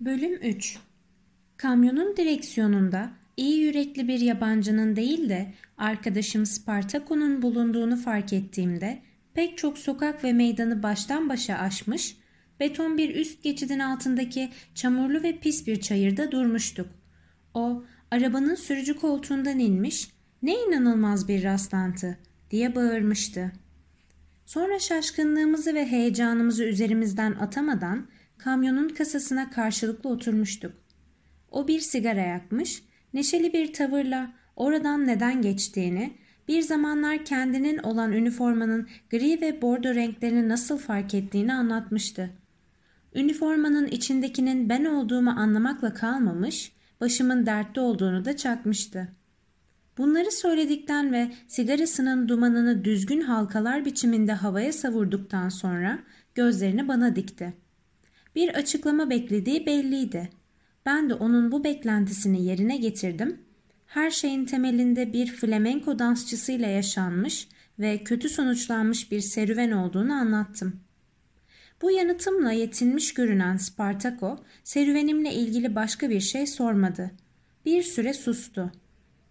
Bölüm 3 Kamyonun direksiyonunda iyi yürekli bir yabancının değil de arkadaşım Spartako'nun bulunduğunu fark ettiğimde pek çok sokak ve meydanı baştan başa aşmış, beton bir üst geçidin altındaki çamurlu ve pis bir çayırda durmuştuk. O arabanın sürücü koltuğundan inmiş, ne inanılmaz bir rastlantı diye bağırmıştı. Sonra şaşkınlığımızı ve heyecanımızı üzerimizden atamadan kamyonun kasasına karşılıklı oturmuştuk. O bir sigara yakmış, neşeli bir tavırla oradan neden geçtiğini, bir zamanlar kendinin olan üniformanın gri ve bordo renklerini nasıl fark ettiğini anlatmıştı. Üniformanın içindekinin ben olduğumu anlamakla kalmamış, başımın dertte olduğunu da çakmıştı. Bunları söyledikten ve sigarasının dumanını düzgün halkalar biçiminde havaya savurduktan sonra gözlerini bana dikti. Bir açıklama beklediği belliydi. Ben de onun bu beklentisini yerine getirdim. Her şeyin temelinde bir flamenko dansçısıyla yaşanmış ve kötü sonuçlanmış bir serüven olduğunu anlattım. Bu yanıtımla yetinmiş görünen Spartako, serüvenimle ilgili başka bir şey sormadı. Bir süre sustu.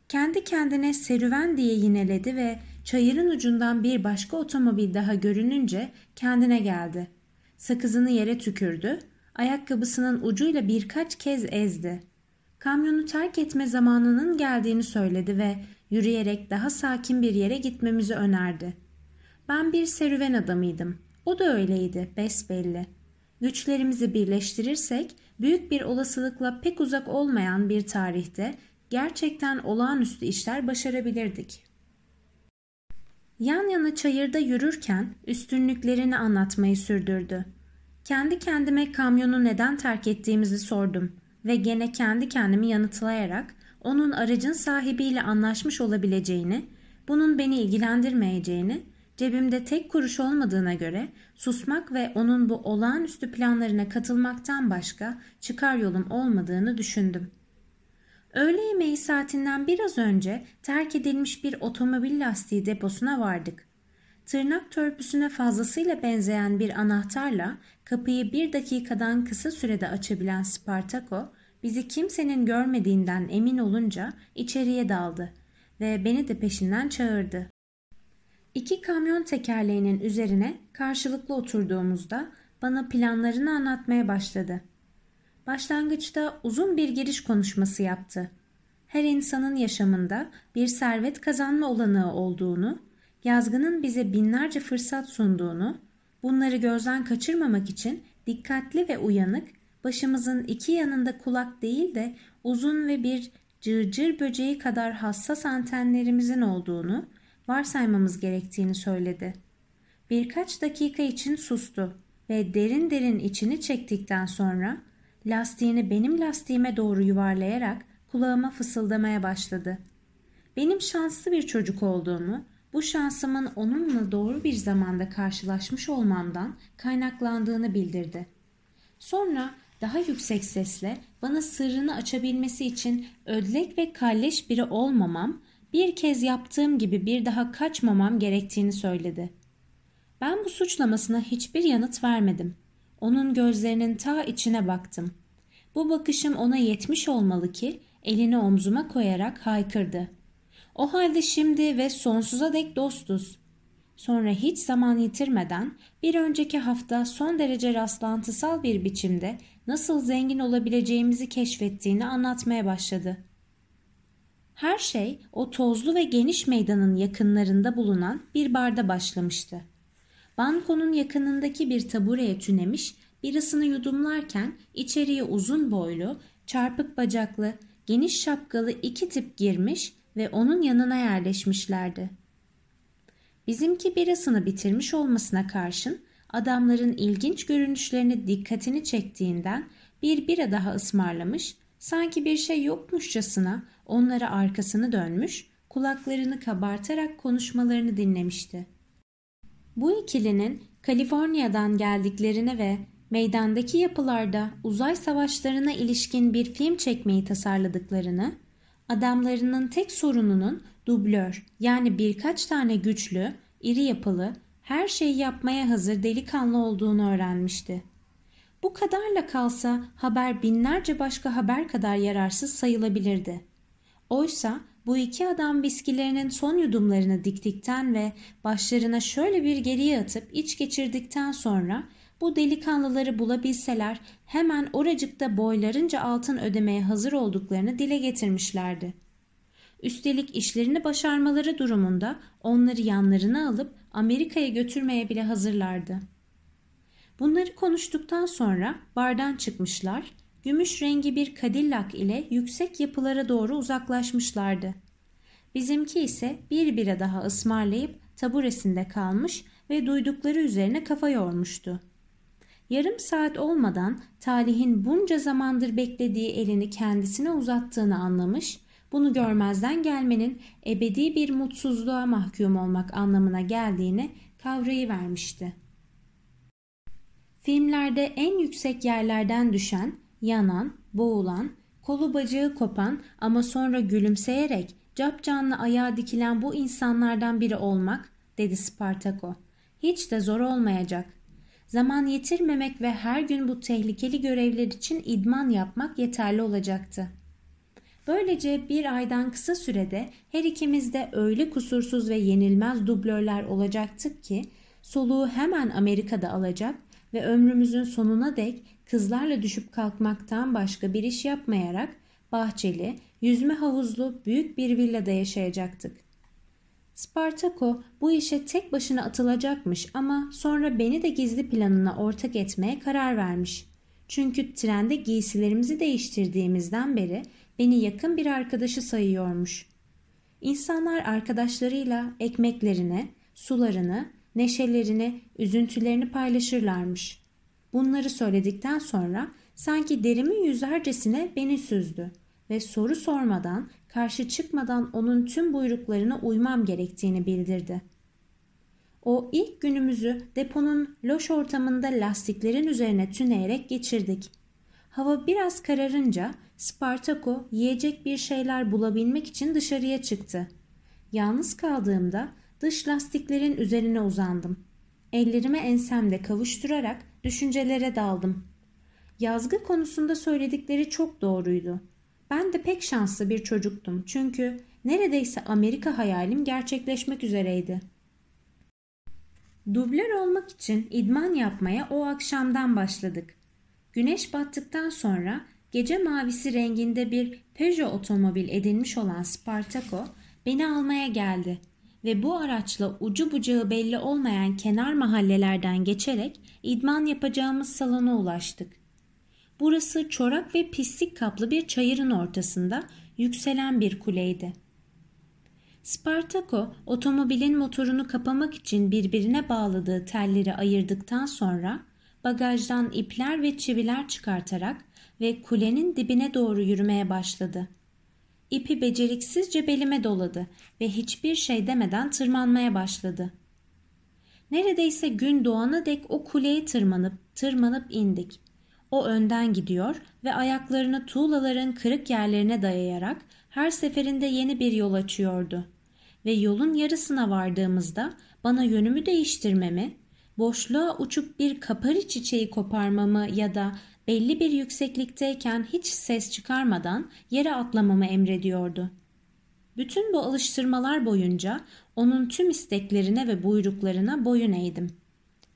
Kendi kendine serüven diye yineledi ve çayırın ucundan bir başka otomobil daha görününce kendine geldi. Sakızını yere tükürdü, ayakkabısının ucuyla birkaç kez ezdi. Kamyonu terk etme zamanının geldiğini söyledi ve yürüyerek daha sakin bir yere gitmemizi önerdi. Ben bir serüven adamıydım. O da öyleydi, besbelli. Güçlerimizi birleştirirsek büyük bir olasılıkla pek uzak olmayan bir tarihte gerçekten olağanüstü işler başarabilirdik. Yan yana çayırda yürürken üstünlüklerini anlatmayı sürdürdü. Kendi kendime kamyonu neden terk ettiğimizi sordum ve gene kendi kendimi yanıtlayarak onun aracın sahibiyle anlaşmış olabileceğini, bunun beni ilgilendirmeyeceğini, cebimde tek kuruş olmadığına göre susmak ve onun bu olağanüstü planlarına katılmaktan başka çıkar yolum olmadığını düşündüm.'' Öğle yemeği saatinden biraz önce terk edilmiş bir otomobil lastiği deposuna vardık. Tırnak törpüsüne fazlasıyla benzeyen bir anahtarla kapıyı bir dakikadan kısa sürede açabilen Spartako bizi kimsenin görmediğinden emin olunca içeriye daldı ve beni de peşinden çağırdı. İki kamyon tekerleğinin üzerine karşılıklı oturduğumuzda bana planlarını anlatmaya başladı.'' Başlangıçta uzun bir giriş konuşması yaptı. Her insanın yaşamında bir servet kazanma olanağı olduğunu, yazgının bize binlerce fırsat sunduğunu, bunları gözden kaçırmamak için dikkatli ve uyanık, başımızın iki yanında kulak değil de uzun ve bir cırcır böceği kadar hassas antenlerimizin olduğunu varsaymamız gerektiğini söyledi. Birkaç dakika için sustu ve derin derin içini çektikten sonra lastiğini benim lastiğime doğru yuvarlayarak kulağıma fısıldamaya başladı. Benim şanslı bir çocuk olduğumu, bu şansımın onunla doğru bir zamanda karşılaşmış olmamdan kaynaklandığını bildirdi. Sonra daha yüksek sesle bana sırrını açabilmesi için ödlek ve kalleş biri olmamam, bir kez yaptığım gibi bir daha kaçmamam gerektiğini söyledi. Ben bu suçlamasına hiçbir yanıt vermedim. Onun gözlerinin ta içine baktım. Bu bakışım ona yetmiş olmalı ki elini omzuma koyarak haykırdı. O halde şimdi ve sonsuza dek dostuz. Sonra hiç zaman yitirmeden bir önceki hafta son derece rastlantısal bir biçimde nasıl zengin olabileceğimizi keşfettiğini anlatmaya başladı. Her şey o tozlu ve geniş meydanın yakınlarında bulunan bir barda başlamıştı. Bankonun yakınındaki bir tabureye tünemiş, birasını yudumlarken içeriye uzun boylu, çarpık bacaklı, geniş şapkalı iki tip girmiş ve onun yanına yerleşmişlerdi. Bizimki birasını bitirmiş olmasına karşın adamların ilginç görünüşlerini dikkatini çektiğinden bir bira daha ısmarlamış, sanki bir şey yokmuşçasına onlara arkasını dönmüş, kulaklarını kabartarak konuşmalarını dinlemişti. Bu ikilinin Kaliforniya'dan geldiklerini ve meydandaki yapılarda uzay savaşlarına ilişkin bir film çekmeyi tasarladıklarını, adamlarının tek sorununun dublör yani birkaç tane güçlü, iri yapılı, her şeyi yapmaya hazır delikanlı olduğunu öğrenmişti. Bu kadarla kalsa haber binlerce başka haber kadar yararsız sayılabilirdi. Oysa bu iki adam biskilerinin son yudumlarını diktikten ve başlarına şöyle bir geriye atıp iç geçirdikten sonra bu delikanlıları bulabilseler hemen oracıkta boylarınca altın ödemeye hazır olduklarını dile getirmişlerdi. Üstelik işlerini başarmaları durumunda onları yanlarına alıp Amerika'ya götürmeye bile hazırlardı. Bunları konuştuktan sonra bardan çıkmışlar, gümüş rengi bir Cadillac ile yüksek yapılara doğru uzaklaşmışlardı. Bizimki ise bir bira daha ısmarlayıp taburesinde kalmış ve duydukları üzerine kafa yormuştu. Yarım saat olmadan talihin bunca zamandır beklediği elini kendisine uzattığını anlamış, bunu görmezden gelmenin ebedi bir mutsuzluğa mahkum olmak anlamına geldiğini kavrayıvermişti. Filmlerde en yüksek yerlerden düşen, yanan, boğulan, kolu bacağı kopan ama sonra gülümseyerek capcanlı ayağa dikilen bu insanlardan biri olmak, dedi Spartako. Hiç de zor olmayacak. Zaman yitirmemek ve her gün bu tehlikeli görevler için idman yapmak yeterli olacaktı. Böylece bir aydan kısa sürede her ikimiz de öyle kusursuz ve yenilmez dublörler olacaktık ki soluğu hemen Amerika'da alacak ve ömrümüzün sonuna dek kızlarla düşüp kalkmaktan başka bir iş yapmayarak bahçeli, yüzme havuzlu büyük bir villada yaşayacaktık. Spartako bu işe tek başına atılacakmış ama sonra beni de gizli planına ortak etmeye karar vermiş. Çünkü trende giysilerimizi değiştirdiğimizden beri beni yakın bir arkadaşı sayıyormuş. İnsanlar arkadaşlarıyla ekmeklerini, sularını, neşelerini, üzüntülerini paylaşırlarmış. Bunları söyledikten sonra sanki derimin yüzercesine beni süzdü ve soru sormadan, karşı çıkmadan onun tüm buyruklarına uymam gerektiğini bildirdi. O ilk günümüzü deponun loş ortamında lastiklerin üzerine tüneyerek geçirdik. Hava biraz kararınca Spartako yiyecek bir şeyler bulabilmek için dışarıya çıktı. Yalnız kaldığımda dış lastiklerin üzerine uzandım. Ellerimi ensemde kavuşturarak düşüncelere daldım. Yazgı konusunda söyledikleri çok doğruydu. Ben de pek şanslı bir çocuktum çünkü neredeyse Amerika hayalim gerçekleşmek üzereydi. Dublör olmak için idman yapmaya o akşamdan başladık. Güneş battıktan sonra gece mavisi renginde bir Peugeot otomobil edinmiş olan Spartaco beni almaya geldi ve bu araçla ucu bucağı belli olmayan kenar mahallelerden geçerek idman yapacağımız salona ulaştık. Burası çorak ve pislik kaplı bir çayırın ortasında yükselen bir kuleydi. Spartako otomobilin motorunu kapamak için birbirine bağladığı telleri ayırdıktan sonra bagajdan ipler ve çiviler çıkartarak ve kulenin dibine doğru yürümeye başladı. İpi beceriksizce belime doladı ve hiçbir şey demeden tırmanmaya başladı. Neredeyse gün doğana dek o kuleye tırmanıp tırmanıp indik. O önden gidiyor ve ayaklarını tuğlaların kırık yerlerine dayayarak her seferinde yeni bir yol açıyordu. Ve yolun yarısına vardığımızda bana yönümü değiştirmemi, boşluğa uçup bir kapari çiçeği koparmamı ya da belli bir yükseklikteyken hiç ses çıkarmadan yere atlamamı emrediyordu. Bütün bu alıştırmalar boyunca onun tüm isteklerine ve buyruklarına boyun eğdim.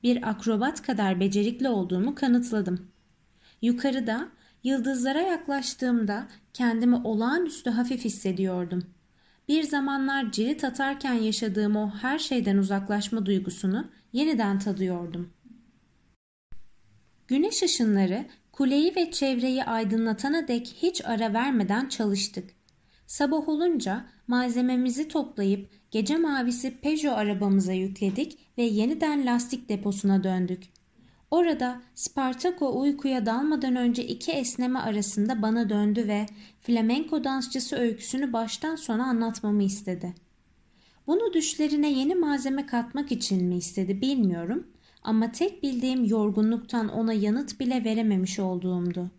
Bir akrobat kadar becerikli olduğumu kanıtladım. Yukarıda yıldızlara yaklaştığımda kendimi olağanüstü hafif hissediyordum. Bir zamanlar cirit atarken yaşadığım o her şeyden uzaklaşma duygusunu yeniden tadıyordum. Güneş ışınları kuleyi ve çevreyi aydınlatana dek hiç ara vermeden çalıştık. Sabah olunca malzememizi toplayıp gece mavisi Peugeot arabamıza yükledik ve yeniden lastik deposuna döndük. Orada Spartako uykuya dalmadan önce iki esneme arasında bana döndü ve flamenko dansçısı öyküsünü baştan sona anlatmamı istedi. Bunu düşlerine yeni malzeme katmak için mi istedi bilmiyorum ama tek bildiğim yorgunluktan ona yanıt bile verememiş olduğumdu.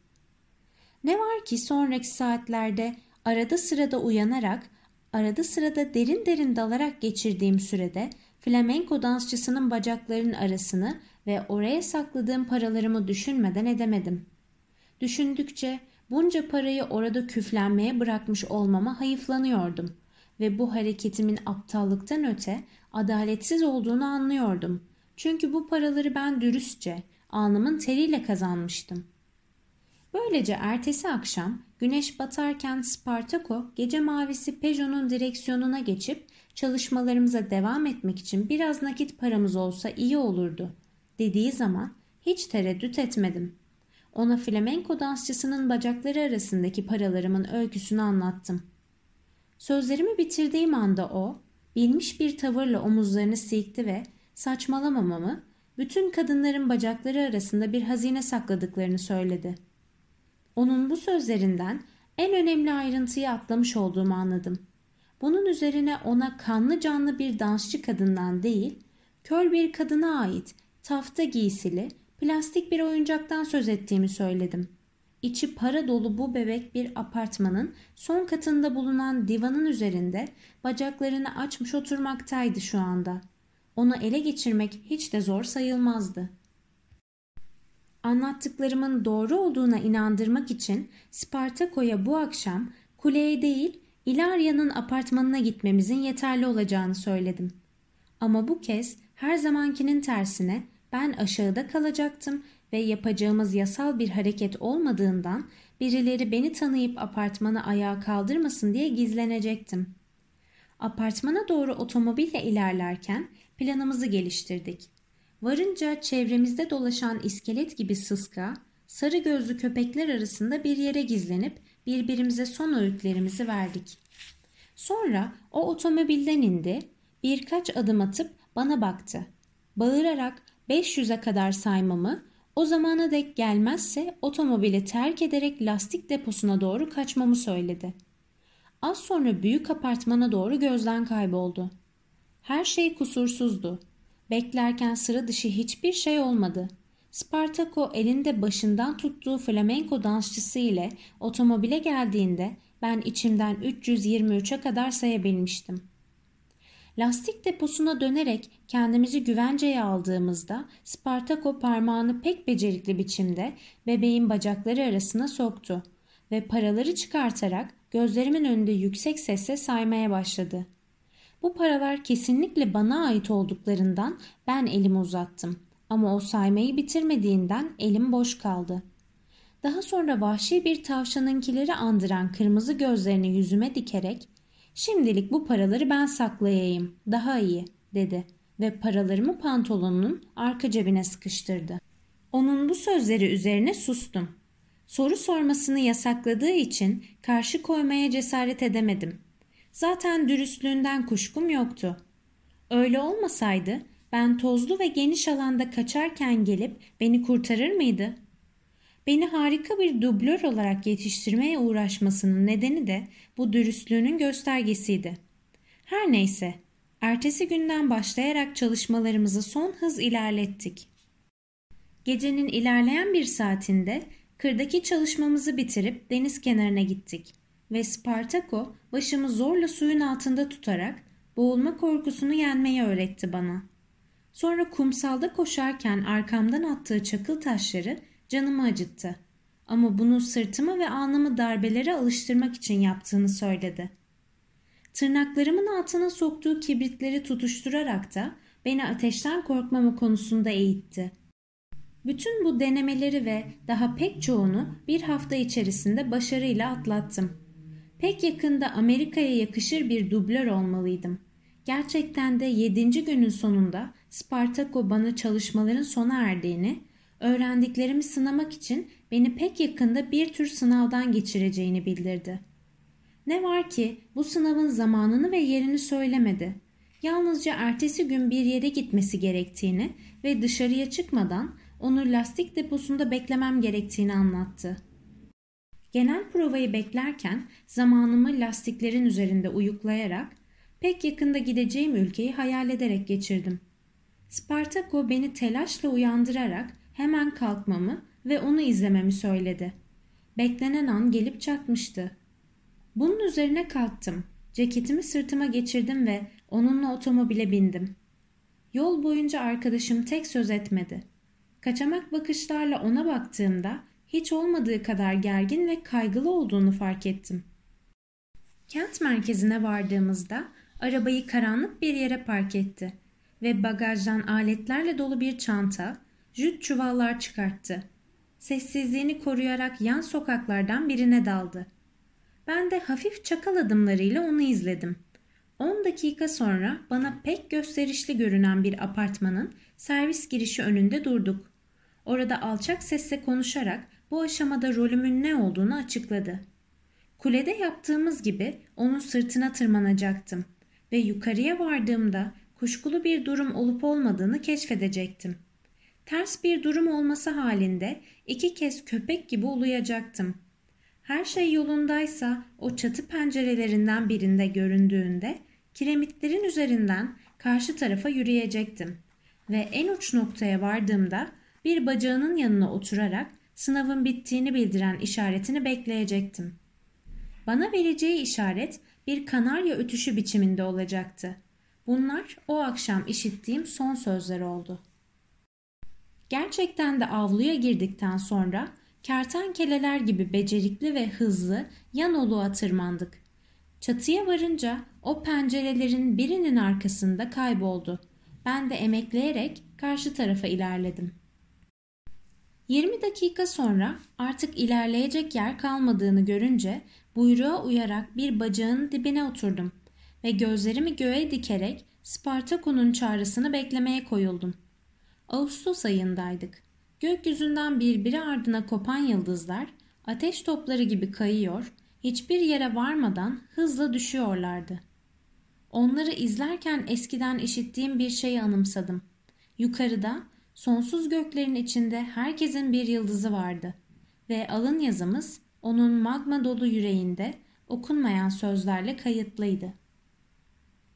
Ne var ki sonraki saatlerde arada sırada uyanarak, arada sırada derin derin dalarak geçirdiğim sürede flamenko dansçısının bacaklarının arasını ve oraya sakladığım paralarımı düşünmeden edemedim. Düşündükçe bunca parayı orada küflenmeye bırakmış olmama hayıflanıyordum ve bu hareketimin aptallıktan öte adaletsiz olduğunu anlıyordum. Çünkü bu paraları ben dürüstçe, alnımın teriyle kazanmıştım. Böylece ertesi akşam güneş batarken Spartako gece mavisi Peugeot'un direksiyonuna geçip çalışmalarımıza devam etmek için biraz nakit paramız olsa iyi olurdu dediği zaman hiç tereddüt etmedim. Ona flamenko dansçısının bacakları arasındaki paralarımın öyküsünü anlattım. Sözlerimi bitirdiğim anda o, bilmiş bir tavırla omuzlarını silkti ve saçmalamamamı, bütün kadınların bacakları arasında bir hazine sakladıklarını söyledi. Onun bu sözlerinden en önemli ayrıntıyı atlamış olduğumu anladım. Bunun üzerine ona kanlı canlı bir dansçı kadından değil, kör bir kadına ait tafta giysili plastik bir oyuncaktan söz ettiğimi söyledim. İçi para dolu bu bebek bir apartmanın son katında bulunan divanın üzerinde bacaklarını açmış oturmaktaydı şu anda. Onu ele geçirmek hiç de zor sayılmazdı. Anlattıklarımın doğru olduğuna inandırmak için Spartako'ya bu akşam kuleye değil İlarya'nın apartmanına gitmemizin yeterli olacağını söyledim. Ama bu kez her zamankinin tersine ben aşağıda kalacaktım ve yapacağımız yasal bir hareket olmadığından birileri beni tanıyıp apartmanı ayağa kaldırmasın diye gizlenecektim. Apartmana doğru otomobille ilerlerken planımızı geliştirdik. Varınca çevremizde dolaşan iskelet gibi sıska, sarı gözlü köpekler arasında bir yere gizlenip birbirimize son öğütlerimizi verdik. Sonra o otomobilden indi, birkaç adım atıp bana baktı. Bağırarak 500'e kadar saymamı, o zamana dek gelmezse otomobili terk ederek lastik deposuna doğru kaçmamı söyledi. Az sonra büyük apartmana doğru gözden kayboldu. Her şey kusursuzdu. Beklerken sıra dışı hiçbir şey olmadı. Spartako elinde başından tuttuğu flamenko dansçısı ile otomobile geldiğinde ben içimden 323'e kadar sayabilmiştim. Lastik deposuna dönerek kendimizi güvenceye aldığımızda Spartako parmağını pek becerikli biçimde bebeğin bacakları arasına soktu ve paraları çıkartarak gözlerimin önünde yüksek sesle saymaya başladı. Bu paralar kesinlikle bana ait olduklarından ben elimi uzattım ama o saymayı bitirmediğinden elim boş kaldı. Daha sonra vahşi bir tavşanınkileri andıran kırmızı gözlerini yüzüme dikerek Şimdilik bu paraları ben saklayayım. Daha iyi dedi ve paralarımı pantolonunun arka cebine sıkıştırdı. Onun bu sözleri üzerine sustum. Soru sormasını yasakladığı için karşı koymaya cesaret edemedim. Zaten dürüstlüğünden kuşkum yoktu. Öyle olmasaydı ben tozlu ve geniş alanda kaçarken gelip beni kurtarır mıydı?'' Beni harika bir dublör olarak yetiştirmeye uğraşmasının nedeni de bu dürüstlüğünün göstergesiydi. Her neyse, ertesi günden başlayarak çalışmalarımızı son hız ilerlettik. Gecenin ilerleyen bir saatinde kırdaki çalışmamızı bitirip deniz kenarına gittik ve Spartako başımı zorla suyun altında tutarak boğulma korkusunu yenmeyi öğretti bana. Sonra kumsalda koşarken arkamdan attığı çakıl taşları canımı acıttı. Ama bunu sırtımı ve alnımı darbelere alıştırmak için yaptığını söyledi. Tırnaklarımın altına soktuğu kibritleri tutuşturarak da beni ateşten korkmama konusunda eğitti. Bütün bu denemeleri ve daha pek çoğunu bir hafta içerisinde başarıyla atlattım. Pek yakında Amerika'ya yakışır bir dublör olmalıydım. Gerçekten de yedinci günün sonunda Spartako bana çalışmaların sona erdiğini öğrendiklerimi sınamak için beni pek yakında bir tür sınavdan geçireceğini bildirdi. Ne var ki bu sınavın zamanını ve yerini söylemedi. Yalnızca ertesi gün bir yere gitmesi gerektiğini ve dışarıya çıkmadan onu lastik deposunda beklemem gerektiğini anlattı. Genel provayı beklerken zamanımı lastiklerin üzerinde uyuklayarak pek yakında gideceğim ülkeyi hayal ederek geçirdim. Spartako beni telaşla uyandırarak hemen kalkmamı ve onu izlememi söyledi. Beklenen an gelip çatmıştı. Bunun üzerine kalktım. Ceketimi sırtıma geçirdim ve onunla otomobile bindim. Yol boyunca arkadaşım tek söz etmedi. Kaçamak bakışlarla ona baktığımda hiç olmadığı kadar gergin ve kaygılı olduğunu fark ettim. Kent merkezine vardığımızda arabayı karanlık bir yere park etti ve bagajdan aletlerle dolu bir çanta, jüt çuvallar çıkarttı. Sessizliğini koruyarak yan sokaklardan birine daldı. Ben de hafif çakal adımlarıyla onu izledim. 10 dakika sonra bana pek gösterişli görünen bir apartmanın servis girişi önünde durduk. Orada alçak sesle konuşarak bu aşamada rolümün ne olduğunu açıkladı. Kulede yaptığımız gibi onun sırtına tırmanacaktım ve yukarıya vardığımda kuşkulu bir durum olup olmadığını keşfedecektim. Ters bir durum olması halinde iki kez köpek gibi uluyacaktım. Her şey yolundaysa o çatı pencerelerinden birinde göründüğünde kiremitlerin üzerinden karşı tarafa yürüyecektim ve en uç noktaya vardığımda bir bacağının yanına oturarak sınavın bittiğini bildiren işaretini bekleyecektim. Bana vereceği işaret bir kanarya ötüşü biçiminde olacaktı. Bunlar o akşam işittiğim son sözler oldu. Gerçekten de avluya girdikten sonra kertenkeleler gibi becerikli ve hızlı yan oluğa tırmandık. Çatıya varınca o pencerelerin birinin arkasında kayboldu. Ben de emekleyerek karşı tarafa ilerledim. 20 dakika sonra artık ilerleyecek yer kalmadığını görünce buyruğa uyarak bir bacağın dibine oturdum ve gözlerimi göğe dikerek Spartako'nun çağrısını beklemeye koyuldum. Ağustos ayındaydık. Gökyüzünden birbiri ardına kopan yıldızlar ateş topları gibi kayıyor, hiçbir yere varmadan hızla düşüyorlardı. Onları izlerken eskiden işittiğim bir şeyi anımsadım. Yukarıda sonsuz göklerin içinde herkesin bir yıldızı vardı ve alın yazımız onun magma dolu yüreğinde okunmayan sözlerle kayıtlıydı.